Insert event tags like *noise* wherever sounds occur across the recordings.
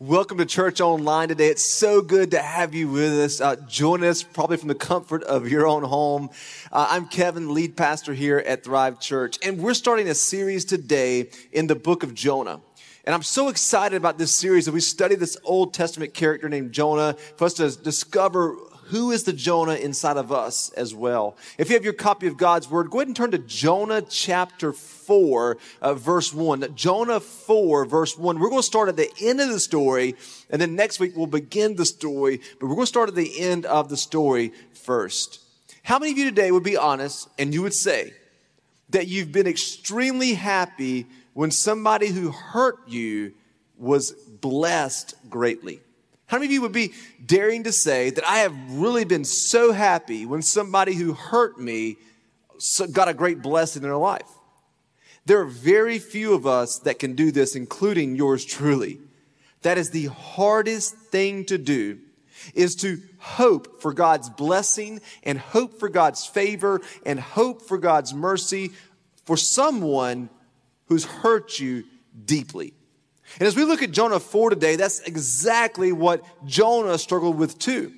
Welcome to Church Online today. It's so good to have you with us. Uh, join us probably from the comfort of your own home. Uh, I'm Kevin, lead pastor here at Thrive Church, and we're starting a series today in the book of Jonah. And I'm so excited about this series that we study this Old Testament character named Jonah for us to discover who is the Jonah inside of us as well. If you have your copy of God's Word, go ahead and turn to Jonah chapter 4, uh, verse 1. Jonah 4, verse 1. We're going to start at the end of the story, and then next week we'll begin the story, but we're going to start at the end of the story first. How many of you today would be honest and you would say that you've been extremely happy when somebody who hurt you was blessed greatly? How many of you would be daring to say that I have really been so happy when somebody who hurt me got a great blessing in their life? There are very few of us that can do this, including yours truly. That is the hardest thing to do is to hope for God's blessing and hope for God's favor and hope for God's mercy for someone who's hurt you deeply. And as we look at Jonah 4 today, that's exactly what Jonah struggled with too.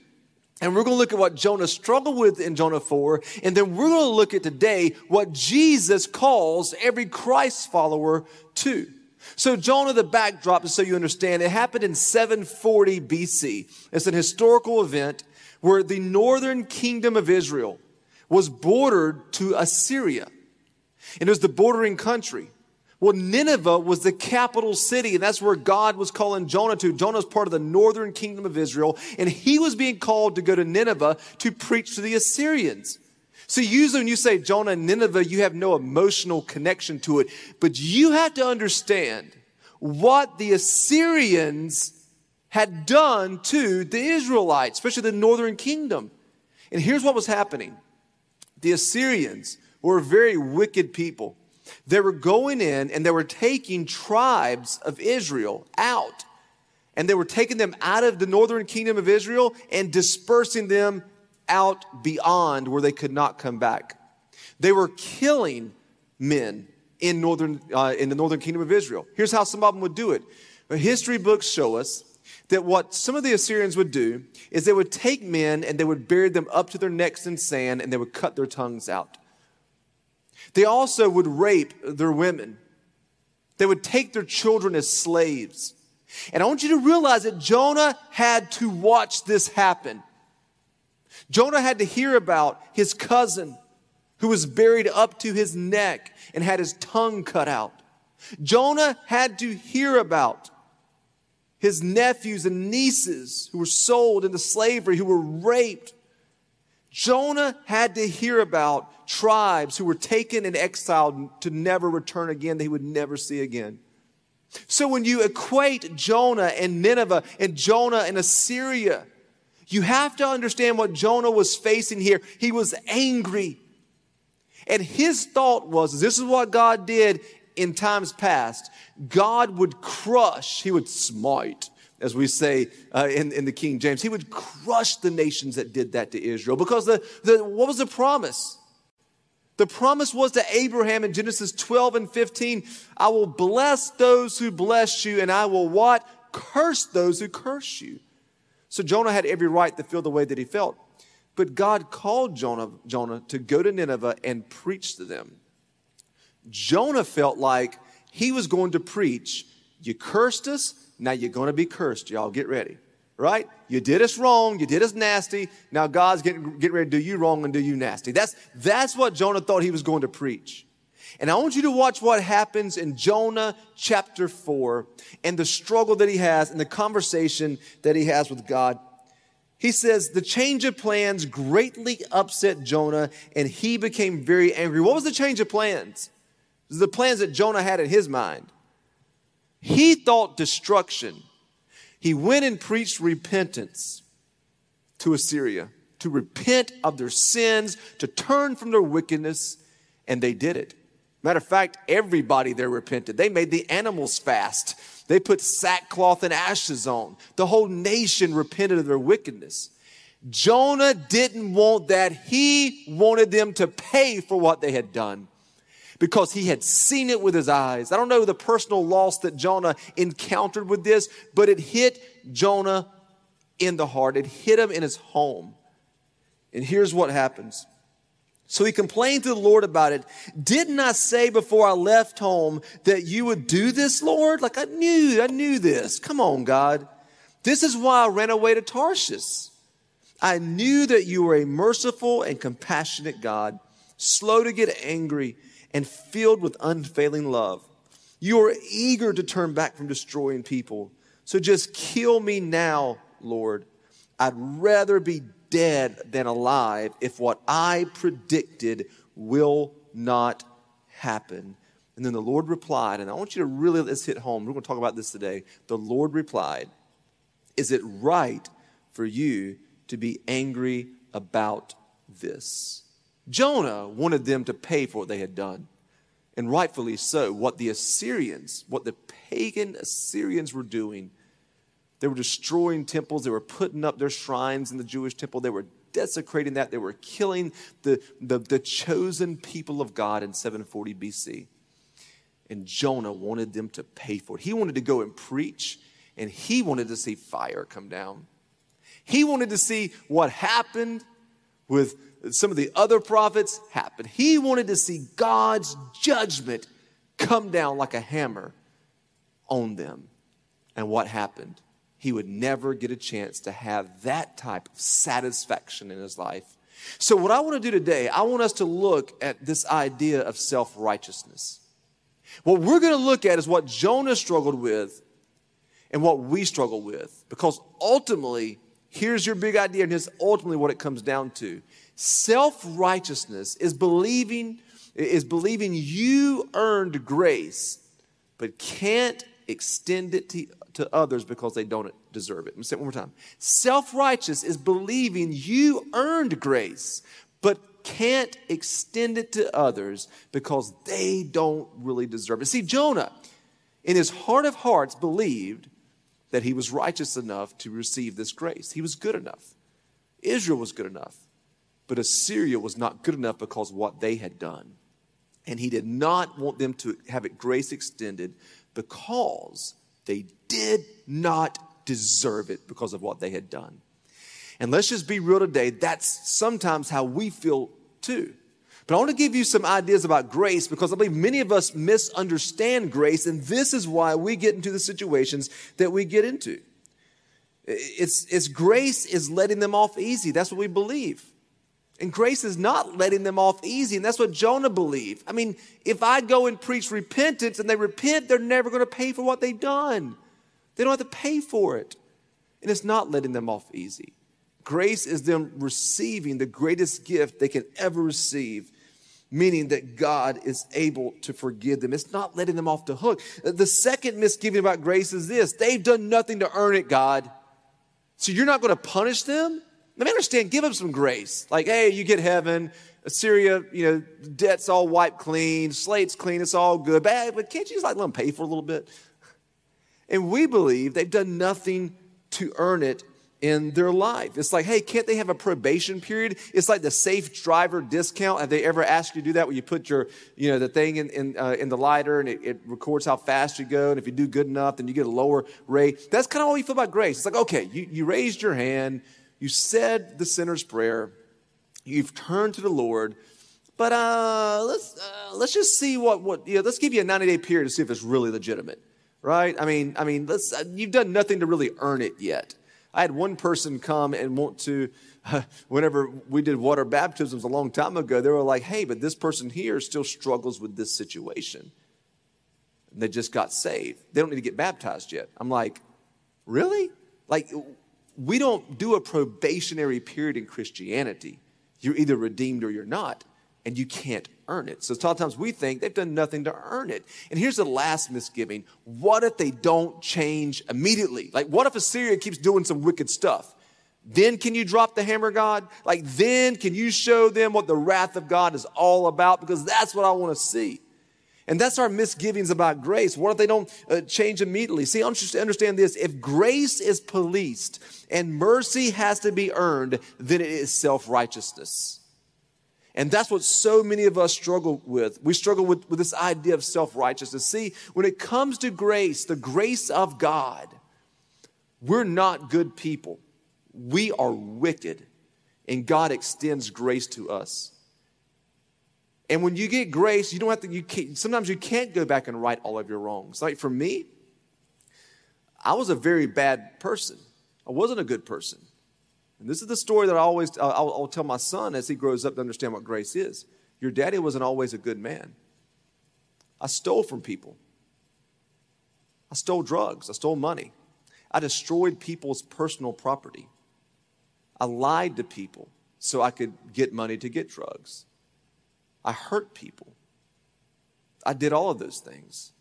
And we're going to look at what Jonah struggled with in Jonah 4. And then we're going to look at today what Jesus calls every Christ follower to. So Jonah, the backdrop, just so you understand, it happened in 740 BC. It's an historical event where the northern kingdom of Israel was bordered to Assyria. And it was the bordering country. Well, Nineveh was the capital city, and that's where God was calling Jonah to. Jonah was part of the northern kingdom of Israel, and he was being called to go to Nineveh to preach to the Assyrians. So usually when you say Jonah and Nineveh, you have no emotional connection to it, but you have to understand what the Assyrians had done to the Israelites, especially the northern kingdom. And here's what was happening. The Assyrians were a very wicked people. They were going in and they were taking tribes of Israel out. And they were taking them out of the northern kingdom of Israel and dispersing them out beyond where they could not come back. They were killing men in northern uh, in the northern kingdom of Israel. Here's how some of them would do it. History books show us that what some of the Assyrians would do is they would take men and they would bury them up to their necks in sand and they would cut their tongues out. They also would rape their women. They would take their children as slaves. And I want you to realize that Jonah had to watch this happen. Jonah had to hear about his cousin who was buried up to his neck and had his tongue cut out. Jonah had to hear about his nephews and nieces who were sold into slavery, who were raped. Jonah had to hear about tribes who were taken and exiled to never return again, they would never see again. So when you equate Jonah and Nineveh and Jonah and Assyria, you have to understand what Jonah was facing here. He was angry. And his thought was this is what God did in times past. God would crush, he would smite, as we say uh, in, in the King James. He would crush the nations that did that to Israel because the, the, what was the promise? The promise was to Abraham in Genesis 12 and 15, I will bless those who bless you, and I will what? Curse those who curse you. So Jonah had every right to feel the way that he felt. But God called Jonah, Jonah to go to Nineveh and preach to them. Jonah felt like he was going to preach, You cursed us, now you're going to be cursed. Y'all get ready right? You did us wrong. You did us nasty. Now God's getting, getting ready to do you wrong and do you nasty. That's, that's what Jonah thought he was going to preach. And I want you to watch what happens in Jonah chapter 4 and the struggle that he has and the conversation that he has with God. He says, The change of plans greatly upset Jonah, and he became very angry. What was the change of plans? The plans that Jonah had in his mind. He thought destruction he went and preached repentance to Assyria, to repent of their sins, to turn from their wickedness, and they did it. Matter of fact, everybody there repented. They made the animals fast. They put sackcloth and ashes on. The whole nation repented of their wickedness. Jonah didn't want that. He wanted them to pay for what they had done. Because he had seen it with his eyes. I don't know the personal loss that Jonah encountered with this, but it hit Jonah in the heart. It hit him in his home. And here's what happens. So he complained to the Lord about it. Didn't I say before I left home that you would do this, Lord? Like I knew, I knew this. Come on, God. This is why I ran away to Tarshish. I knew that you were a merciful and compassionate God, slow to get angry and filled with unfailing love. You are eager to turn back from destroying people. So just kill me now, Lord. I'd rather be dead than alive if what I predicted will not happen. And then the Lord replied, and I want you to really let's hit home. We're going to talk about this today. The Lord replied, Is it right for you to be angry about this? Jonah wanted them to pay for what they had done. And rightfully so. What the Assyrians, what the pagan Assyrians were doing, they were destroying temples, they were putting up their shrines in the Jewish temple, they were desecrating that, they were killing the, the, the chosen people of God in 740 BC. And Jonah wanted them to pay for it. He wanted to go and preach, and he wanted to see fire come down. He wanted to see what happened with some of the other prophets happened. He wanted to see God's judgment come down like a hammer on them. And what happened? He would never get a chance to have that type of satisfaction in his life. So, what I want to do today, I want us to look at this idea of self righteousness. What we're going to look at is what Jonah struggled with and what we struggle with. Because ultimately, here's your big idea, and here's ultimately what it comes down to Self-righteousness is believing is believing you earned grace, but can't extend it to, to others because they don't deserve it. Let me say it one more time. Self-righteous is believing you earned grace, but can't extend it to others because they don't really deserve it. See, Jonah, in his heart of hearts, believed that he was righteous enough to receive this grace. He was good enough. Israel was good enough. But Assyria was not good enough because what they had done. And he did not want them to have it grace extended because they did not deserve it because of what they had done. And let's just be real today, that's sometimes how we feel too. But I want to give you some ideas about grace because I believe many of us misunderstand grace, and this is why we get into the situations that we get into. It's, it's grace is letting them off easy. That's what we believe. And grace is not letting them off easy. And that's what Jonah believed. I mean, if I go and preach repentance and they repent, they're never going to pay for what they've done. They don't have to pay for it. And it's not letting them off easy. Grace is them receiving the greatest gift they can ever receive, meaning that God is able to forgive them. It's not letting them off the hook. The second misgiving about grace is this they've done nothing to earn it, God. So you're not going to punish them? Let me understand, give them some grace. Like, hey, you get heaven, Assyria, you know, debt's all wiped clean, slate's clean, it's all good. Bad, but can't you just like let them pay for a little bit? And we believe they've done nothing to earn it in their life. It's like, hey, can't they have a probation period? It's like the safe driver discount. Have they ever asked you to do that where you put your, you know, the thing in, in, uh, in the lighter and it, it, records how fast you go. And if you do good enough, then you get a lower rate. That's kind of all you feel about grace. It's like, okay, you, you raised your hand, you said the sinner's prayer. You've turned to the Lord. But uh, let's, uh, let's just see what, what you know, let's give you a 90 day period to see if it's really legitimate, right? I mean, I mean, let's, uh, you've done nothing to really earn it yet. I had one person come and want to, *laughs* whenever we did water baptisms a long time ago, they were like, hey, but this person here still struggles with this situation. And they just got saved. They don't need to get baptized yet. I'm like, really? Like, we don't do a probationary period in Christianity. You're either redeemed or you're not, and you can't earn it. So sometimes we think they've done nothing to earn it. And here's the last misgiving what if they don't change immediately? Like, what if Assyria keeps doing some wicked stuff? Then can you drop the hammer, God? Like, then can you show them what the wrath of God is all about? Because that's what I want to see. And that's our misgivings about grace. What if they don't uh, change immediately? See, I want you to understand this. If grace is policed and mercy has to be earned, then it is self righteousness. And that's what so many of us struggle with. We struggle with, with this idea of self righteousness. See, when it comes to grace, the grace of God, we're not good people. We are wicked, and God extends grace to us. And when you get grace, you don't have to, you can't, sometimes you can't go back and right all of your wrongs. Like for me, I was a very bad person. I wasn't a good person. And this is the story that I always I'll, I'll, tell my son as he grows up to understand what grace is. Your daddy wasn't always a good man. I stole from people. I stole drugs. I stole money. I destroyed people's personal property. I lied to people so I could get money to get drugs. I hurt people. I did all of those things.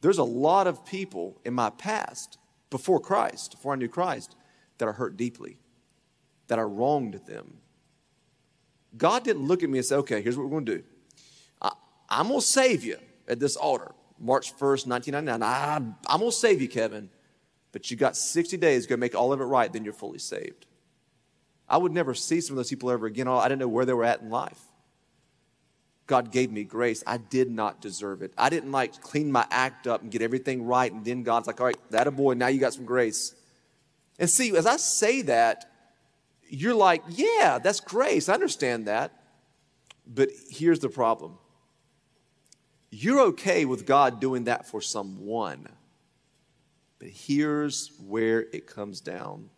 There's a lot of people in my past, before Christ, before I knew Christ, that are hurt deeply that I wronged them. God didn't look at me and say, okay, here's what we're going to do. I, am going to save you at this altar, March 1st, 1999. I, I'm going to save you, Kevin, but you got 60 days to go make all of it right, then you're fully saved. I would never see some of those people ever again. Oh, I didn't know where they were at in life. God gave me grace. I did not deserve it. I didn't like clean my act up and get everything right. And then God's like, all right, that a boy, now you got some grace. And see, as I say that, you're like, yeah, that's grace. I understand that. But here's the problem you're okay with God doing that for someone. But here's where it comes down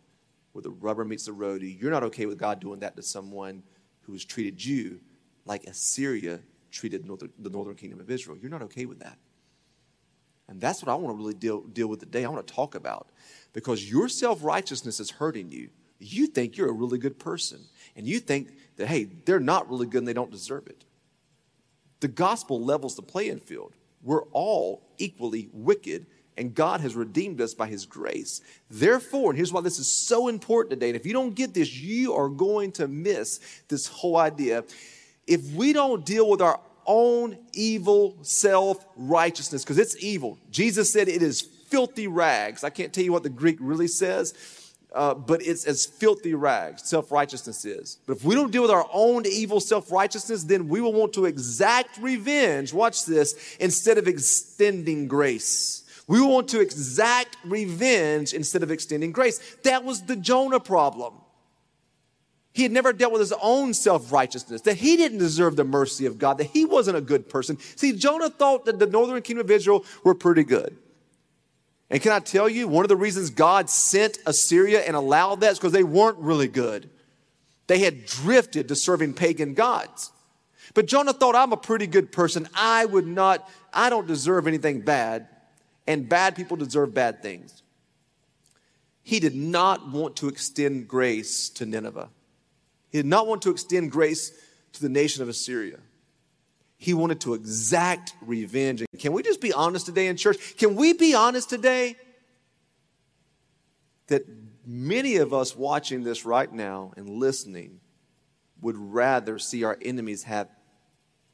where the rubber meets the road. You're not okay with God doing that to someone who has treated you like Assyria treated the northern kingdom of Israel. You're not okay with that. And that's what I want to really deal, deal with today. I want to talk about because your self righteousness is hurting you you think you're a really good person. And you think that, hey, they're not really good and they don't deserve it. The gospel levels the playing field. We're all equally wicked, and God has redeemed us by his grace. Therefore, and here's why this is so important today, and if you don't get this, you are going to miss this whole idea. If we don't deal with our own evil self righteousness, because it's evil, Jesus said it is filthy rags. I can't tell you what the Greek really says uh, but it's as filthy rags, self righteousness is. But if we don't deal with our own evil self righteousness, then we will want to exact revenge, watch this, instead of extending grace. We will want to exact revenge instead of extending grace. That was the Jonah problem. He had never dealt with his own self righteousness, that he didn't deserve the mercy of God, that he wasn't a good person. See, Jonah thought that the northern kingdom of Israel were pretty good. And can I tell you, one of the reasons God sent Assyria and allowed that is because they weren't really good. They had drifted to serving pagan gods. But Jonah thought, I'm a pretty good person. I would not, I don't deserve anything bad. And bad people deserve bad things. He did not want to extend grace to Nineveh. He did not want to extend grace to the nation of Assyria. He wanted to exact revenge. And can we just be honest today in church? Can we be honest today that many of us watching this right now and listening would rather see our enemies have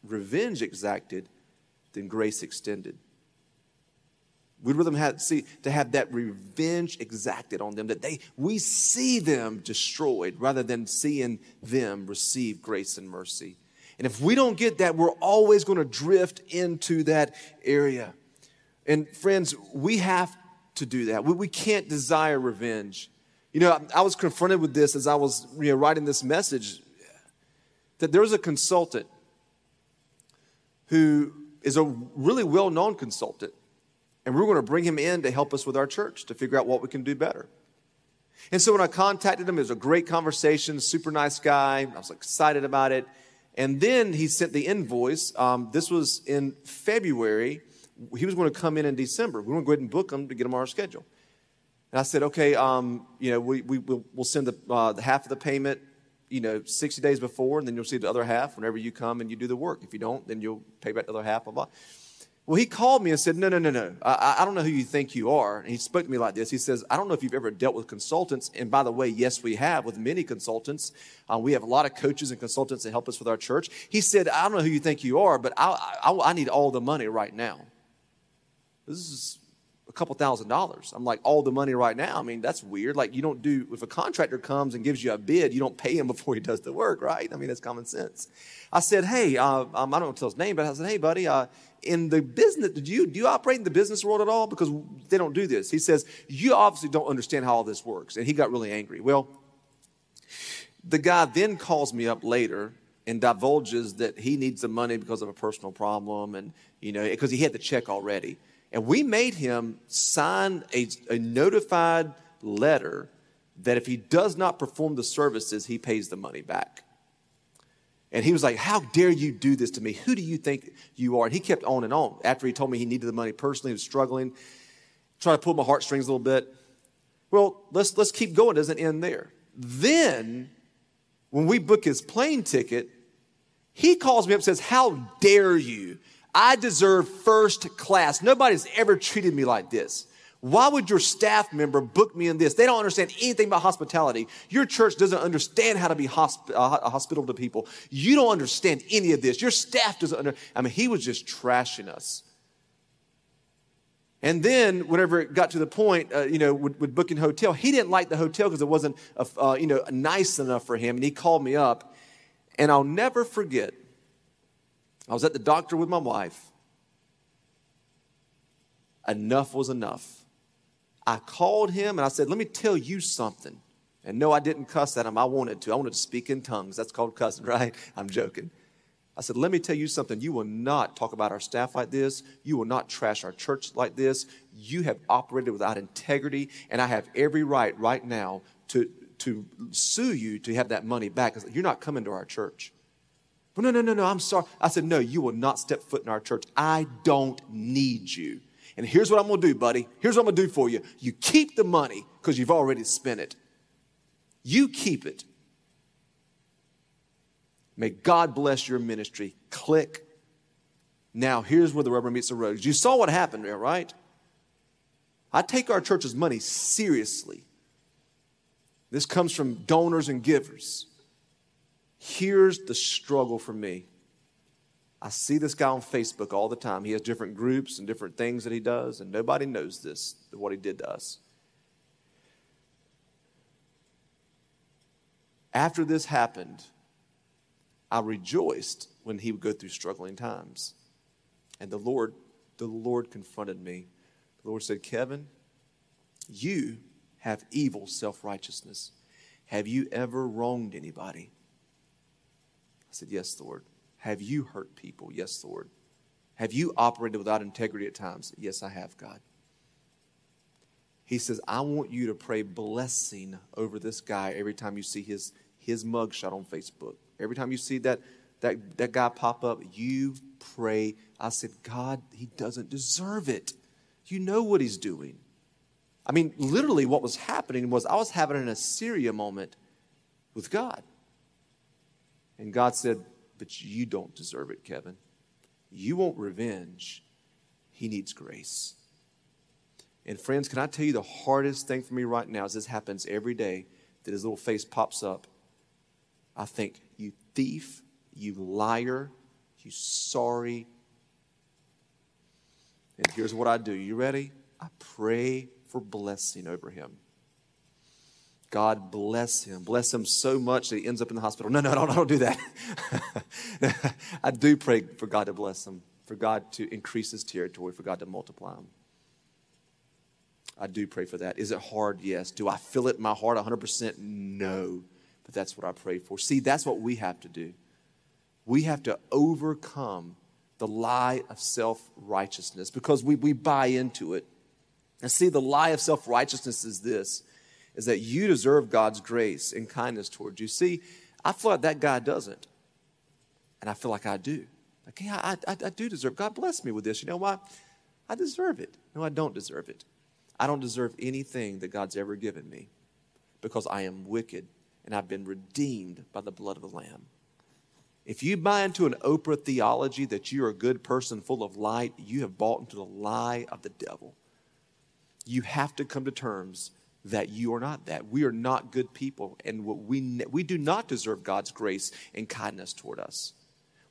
revenge exacted than grace extended? We'd rather have, see, to have that revenge exacted on them, that they, we see them destroyed rather than seeing them receive grace and mercy. And if we don't get that, we're always going to drift into that area. And friends, we have to do that. We, we can't desire revenge. You know, I, I was confronted with this as I was you know, writing this message that there was a consultant who is a really well known consultant. And we're going to bring him in to help us with our church to figure out what we can do better. And so when I contacted him, it was a great conversation, super nice guy. I was excited about it. And then he sent the invoice. Um, this was in February. He was going to come in in December. We are going to go ahead and book him to get him on our schedule. And I said, okay, um, you know, we, we, we'll, we'll send the, uh, the half of the payment, you know, 60 days before, and then you'll see the other half whenever you come and you do the work. If you don't, then you'll pay back the other half, blah, blah. Well, he called me and said, No, no, no, no. I, I, don't know who you think you are. And he spoke to me like this. He says, I don't know if you've ever dealt with consultants. And by the way, yes, we have with many consultants. Uh, we have a lot of coaches and consultants that help us with our church. He said, I don't know who you think you are, but I, I, I need all the money right now. This is couple thousand dollars. I'm like, all the money right now. I mean, that's weird. Like, you don't do, if a contractor comes and gives you a bid, you don't pay him *laughs* before he does the work, right? I mean, that's common sense. I said, hey, uh, um, I don't know to tell his name, but I said, hey, buddy, uh, in the business, did you, do you operate in the business world at all? Because they don't do this. He says, you obviously don't understand how all this works. And he got really angry. Well, the guy then calls me up later and divulges that he needs the money because of a personal problem and, you know, because he had the check already. And we made him sign a, a notified letter that if he does not perform the services, he pays the money back. And he was like, How dare you do this to me? Who do you think you are? And he kept on and on. After he told me he needed the money personally, he was struggling, trying to pull my heartstrings a little bit. Well, let's, let's keep going. It doesn't end there. Then, when we book his plane ticket, he calls me up and says, How dare you? I deserve first class. Nobody's ever treated me like this. Why would your staff member book me in this? They don't understand anything about hospitality. Your church doesn't understand how to be hosp- uh, hospitable to people. You don't understand any of this. Your staff doesn't under. I mean, he was just trashing us. And then, whenever it got to the point, uh, you know, with, with, booking hotel, he didn't like the hotel because it wasn't, uh, you know, nice enough for him. And he called me up, and I'll never forget. I was at the doctor with my wife. Enough was enough. I called him and I said, Let me tell you something. And no, I didn't cuss at him. I wanted to. I wanted to speak in tongues. That's called cussing, *laughs* right? I'm joking. I said, Let me tell you something. You will not talk about our staff like this. You will not trash our church like this. You have operated without integrity, and I have every right right now to, to sue you to have that money back. You're not coming to our church. Well, no, no, no, no, I'm sorry. I said, No, you will not step foot in our church. I don't need you. And here's what I'm going to do, buddy. Here's what I'm going to do for you. You keep the money because you've already spent it. You keep it. May God bless your ministry. Click. Now, here's where the rubber meets the road. You saw what happened there, right? I take our church's money seriously. This comes from donors and givers. Here's the struggle for me I see this guy on Facebook all the time. He has different groups and different things that he does, and nobody knows this, what he did to us. After this happened, I rejoiced when he would go through struggling times. And the Lord, the Lord confronted me. The Lord said, Kevin, you have evil self righteousness. Have you ever wronged anybody? I said, Yes, Lord. Have you hurt people? Yes, Lord. Have you operated without integrity at times? Yes, I have, God. He says, I want you to pray blessing over this guy every time you see his, his mugshot on Facebook. Every time you see that, that, that guy pop up, you pray. I said, God, he doesn't deserve it. You know what he's doing. I mean, literally, what was happening was I was having an Assyria moment with God. And God said, but you don't deserve it, Kevin. You want revenge. He needs grace. And friends, can I tell you the hardest thing for me right now is this happens every day that his little face pops up. I think, you thief, you liar, you sorry. And here's what I do. You ready? I pray for blessing over him. God bless him. Bless him so much that he ends up in the hospital. No, no, no, I *laughs* don't do that. *laughs* I do pray for God to bless him, for God to increase his territory, for God to multiply him. I do pray for that. Is it hard? Yes. Do I feel it in my heart 100%? No. But that's what I pray for. See, that's what we have to do. We have to overcome the lie of self righteousness because we, we buy into it. And see, the lie of self righteousness is this is that you deserve God's grace and kindness towards you. See, I feel like that guy doesn't. And I feel like I do. Okay, I, I, I do deserve. God bless me with this. You know why? I deserve it. No, I don't deserve it. I don't deserve anything that God's ever given me because I am wicked and I've been redeemed by the blood of the Lamb. If you buy into an Oprah theology that you're a good person full of light, you have bought into the lie of the devil. You have to come to terms that you are not that. We are not good people, and we, we do not deserve God's grace and kindness toward us.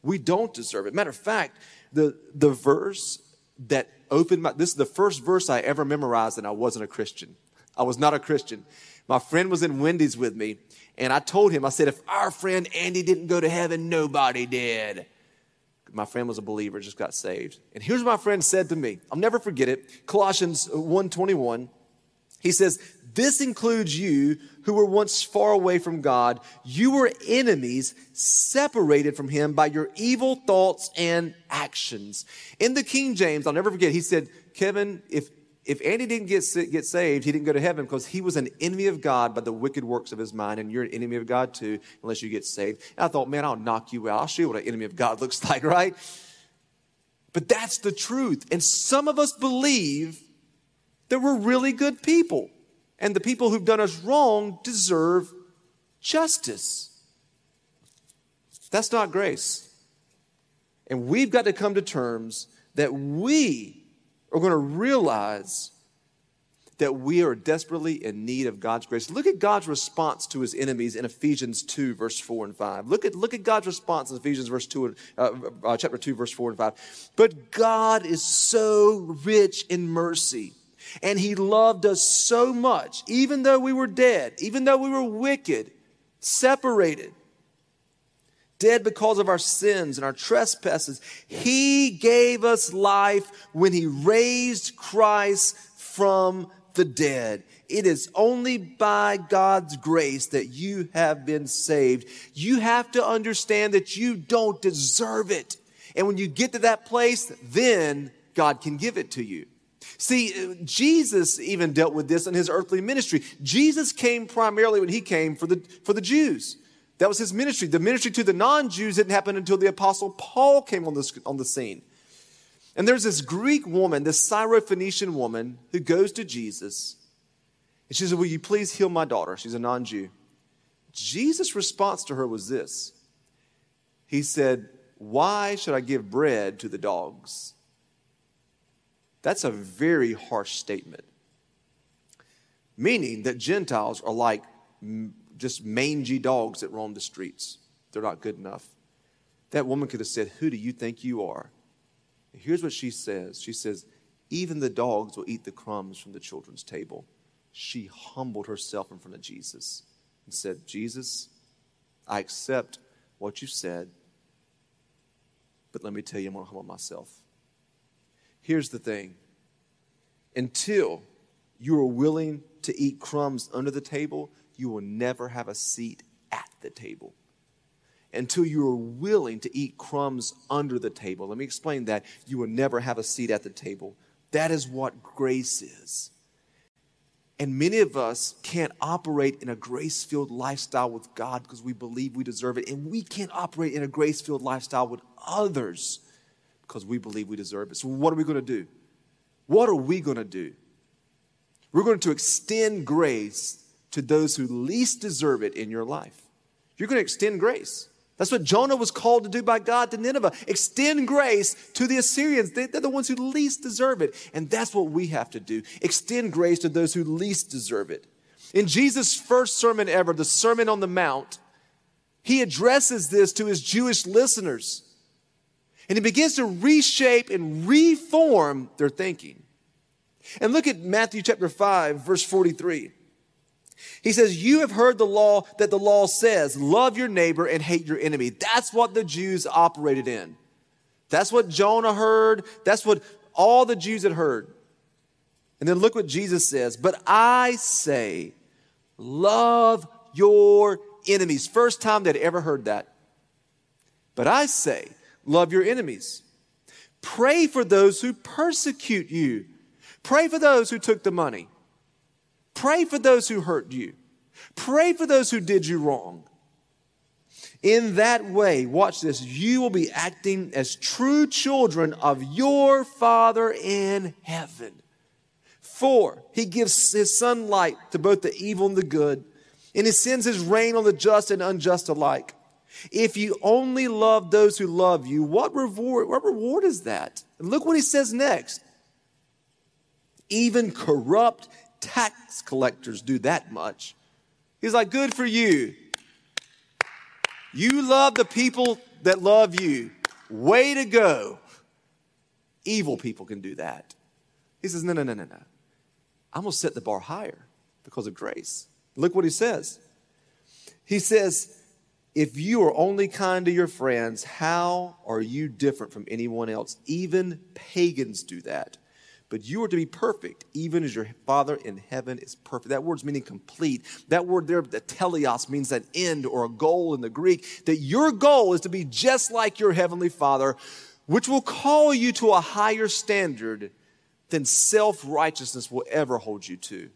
We don't deserve it. Matter of fact, the, the verse that opened my, this is the first verse I ever memorized and I wasn't a Christian. I was not a Christian. My friend was in Wendy's with me and I told him, I said, if our friend Andy didn't go to heaven, nobody did. My friend was a believer, just got saved. And here's what my friend said to me. I'll never forget it. Colossians 121. He says, this includes you who were once far away from God. You were enemies, separated from Him by your evil thoughts and actions. In the King James, I'll never forget, he said, Kevin, if, if Andy didn't get, get saved, he didn't go to heaven because he was an enemy of God by the wicked works of his mind, and you're an enemy of God too, unless you get saved. And I thought, man, I'll knock you out. I'll show you what an enemy of God *laughs* looks like, right? But that's the truth. And some of us believe that we're really good people and the people who've done us wrong deserve justice. That's not grace. And we've got to come to terms that we are going to realize that we are desperately in need of God's grace. Look at God's response to his enemies in Ephesians 2, verse 4 and 5. Look at, look at God's response in Ephesians verse 2, uh, uh, chapter 2, verse 4 and 5. But God is so rich in mercy and he loved us so much, even though we were dead, even though we were wicked, separated, dead because of our sins and our trespasses. He gave us life when he raised Christ from the dead. It is only by God's grace that you have been saved. You have to understand that you don't deserve it. And when you get to that place, then God can give it to you. See, Jesus even dealt with this in his earthly ministry. Jesus came primarily when he came for the, for the Jews. That was his ministry. The ministry to the non Jews didn't happen until the Apostle Paul came on the, on the scene. And there's this Greek woman, this Syrophoenician woman, who goes to Jesus. And she says, Will you please heal my daughter? She's a non Jew. Jesus' response to her was this He said, Why should I give bread to the dogs? That's a very harsh statement. Meaning that Gentiles are like just mangy dogs that roam the streets. They're not good enough. That woman could have said, Who do you think you are? here's what she says She says, Even the dogs will eat the crumbs from the children's table. She humbled herself in front of Jesus and said, Jesus, I accept what you said, but let me tell you, I'm going to humble myself. Here's the thing until you are willing to eat crumbs under the table, you will never have a seat at the table. Until you are willing to eat crumbs under the table, let me explain that. You will never have a seat at the table. That is what grace is. And many of us can't operate in a grace filled lifestyle with God because we believe we deserve it. And we can't operate in a grace filled lifestyle with others because we believe we deserve it. So, what are we going to do? What are we going to do? We're going to extend grace to those who least deserve it in your life. You're going to extend grace. That's what Jonah was called to do by God to Nineveh. Extend grace to the Assyrians. They're the ones who least deserve it. And that's what we have to do. Extend grace to those who least deserve it. In Jesus' first sermon ever, the Sermon on the Mount, he addresses this to his Jewish listeners. And he begins to reshape and reform their thinking. And look at Matthew chapter 5, verse 43. He says, You have heard the law that the law says, love your neighbor and hate your enemy. That's what the Jews operated in. That's what Jonah heard. That's what all the Jews had heard. And then look what Jesus says, But I say, love your enemies. First time they'd ever heard that. But I say, Love your enemies. Pray for those who persecute you. Pray for those who took the money. Pray for those who hurt you. Pray for those who did you wrong. In that way, watch this, you will be acting as true children of your Father in heaven. For he gives his sunlight to both the evil and the good, and he sends his rain on the just and unjust alike. If you only love those who love you, what reward, what reward is that? And look what he says next. Even corrupt tax collectors do that much. He's like, good for you. You love the people that love you. Way to go. Evil people can do that. He says, No, no, no, no, no. I'm going to set the bar higher because of grace. Look what he says. He says, If you are only kind to your friends, how are you different from anyone else? Even pagans do that. But you are to be perfect, even as your Father in heaven is perfect. That word's meaning complete. That word there, the teleos, means an end or a goal in the Greek. That your goal is to be just like your Heavenly Father, which will call you to a higher standard than self righteousness will ever hold you to.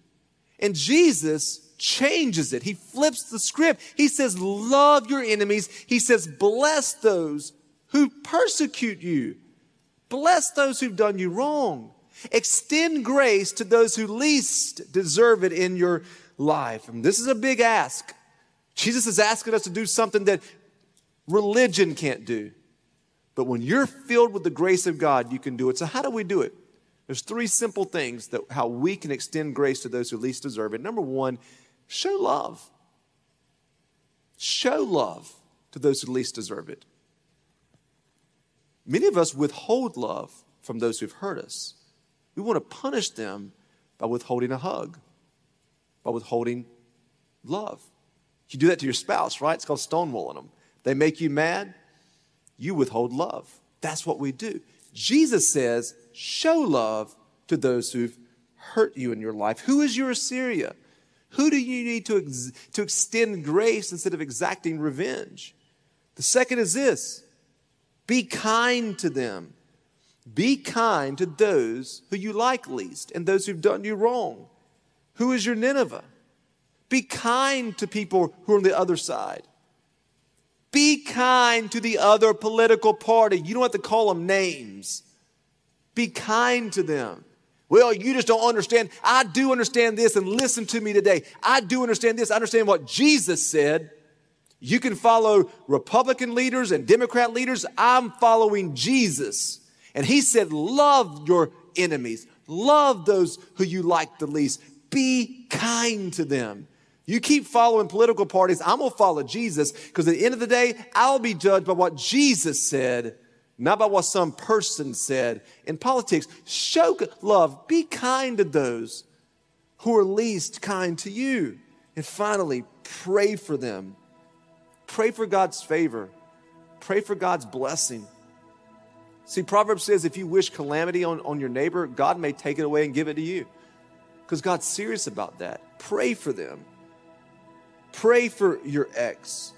And Jesus changes it. He flips the script. He says, Love your enemies. He says, Bless those who persecute you. Bless those who've done you wrong. Extend grace to those who least deserve it in your life. And this is a big ask. Jesus is asking us to do something that religion can't do. But when you're filled with the grace of God, you can do it. So, how do we do it? There's three simple things that how we can extend grace to those who least deserve it. Number one, show love. Show love to those who least deserve it. Many of us withhold love from those who've hurt us. We want to punish them by withholding a hug, by withholding love. You do that to your spouse, right? It's called stonewalling them. They make you mad, you withhold love. That's what we do. Jesus says, show love to those who've hurt you in your life. Who is your Assyria? Who do you need to, ex- to extend grace instead of exacting revenge? The second is this be kind to them. Be kind to those who you like least and those who've done you wrong. Who is your Nineveh? Be kind to people who are on the other side. Be kind to the other political party. You don't have to call them names. Be kind to them. Well, you just don't understand. I do understand this, and listen to me today. I do understand this. I understand what Jesus said. You can follow Republican leaders and Democrat leaders. I'm following Jesus. And he said, Love your enemies, love those who you like the least, be kind to them. You keep following political parties, I'm gonna follow Jesus because at the end of the day, I'll be judged by what Jesus said, not by what some person said. In politics, show love, be kind to those who are least kind to you. And finally, pray for them. Pray for God's favor, pray for God's blessing. See, Proverbs says if you wish calamity on, on your neighbor, God may take it away and give it to you. Because God's serious about that. Pray for them. Pray for your ex.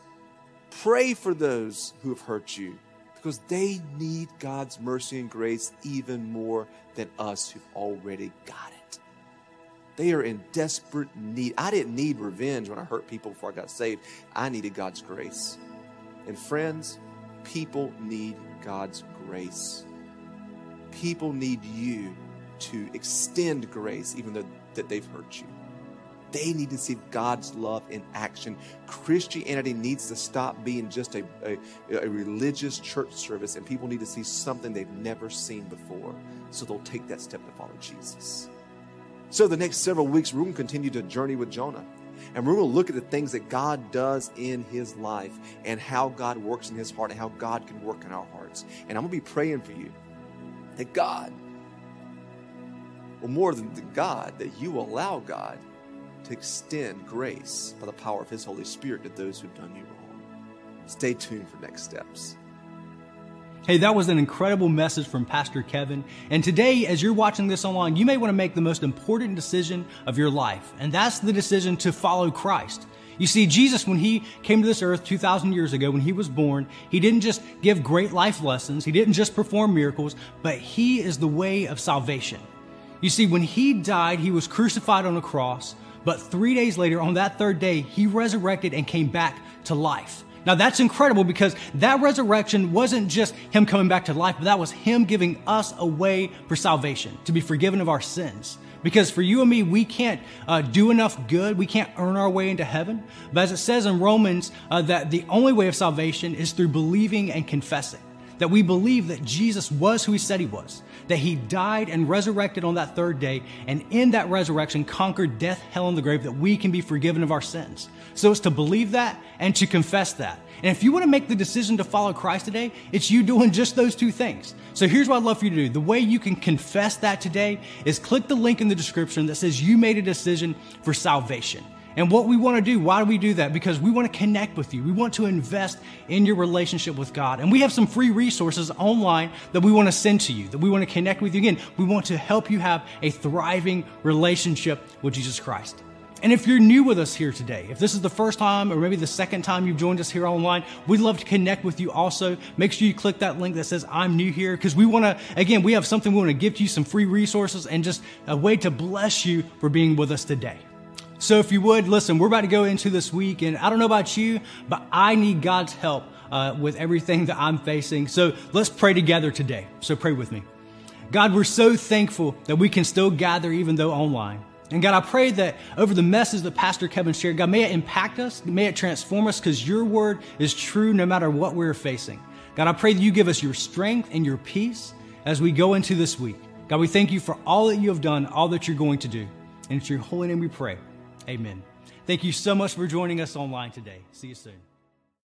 Pray for those who have hurt you because they need God's mercy and grace even more than us who've already got it. They are in desperate need. I didn't need revenge when I hurt people before I got saved. I needed God's grace. And friends, people need God's grace. People need you to extend grace even though that they've hurt you. They need to see God's love in action. Christianity needs to stop being just a, a, a, religious church service, and people need to see something they've never seen before. So they'll take that step to follow Jesus. So, the next several weeks, we're going to continue to journey with Jonah. And we're going to look at the things that God does in his life and how God works in his heart and how God can work in our hearts. And I'm going to be praying for you that God, well, more than God, that you allow God to extend grace by the power of his Holy Spirit to those who've done you wrong. Stay tuned for next steps. Hey, that was an incredible message from Pastor Kevin. And today, as you're watching this online, you may want to make the most important decision of your life, and that's the decision to follow Christ. You see, Jesus, when he came to this earth 2,000 years ago, when he was born, he didn't just give great life lessons, he didn't just perform miracles, but he is the way of salvation. You see, when he died, he was crucified on a cross, but three days later, on that third day, he resurrected and came back to life. Now that's incredible because that resurrection wasn't just him coming back to life, but that was him giving us a way for salvation, to be forgiven of our sins. Because for you and me, we can't uh, do enough good. We can't earn our way into heaven. But as it says in Romans, uh, that the only way of salvation is through believing and confessing. That we believe that Jesus was who he said he was, that he died and resurrected on that third day, and in that resurrection conquered death, hell, and the grave, that we can be forgiven of our sins. So it's to believe that and to confess that. And if you want to make the decision to follow Christ today, it's you doing just those two things. So here's what I'd love for you to do. The way you can confess that today is click the link in the description that says you made a decision for salvation. And what we want to do, why do we do that? Because we want to connect with you. We want to invest in your relationship with God. And we have some free resources online that we want to send to you, that we want to connect with you. Again, we want to help you have a thriving relationship with Jesus Christ. And if you're new with us here today, if this is the first time or maybe the second time you've joined us here online, we'd love to connect with you also. Make sure you click that link that says I'm new here because we want to, again, we have something we want to give to you, some free resources and just a way to bless you for being with us today. So if you would, listen, we're about to go into this week, and I don't know about you, but I need God's help uh, with everything that I'm facing. So let's pray together today. So pray with me. God, we're so thankful that we can still gather even though online. And God, I pray that over the message that Pastor Kevin shared, God, may it impact us, may it transform us, because your word is true no matter what we're facing. God, I pray that you give us your strength and your peace as we go into this week. God, we thank you for all that you have done, all that you're going to do. And it's your holy name we pray. Amen. Thank you so much for joining us online today. See you soon.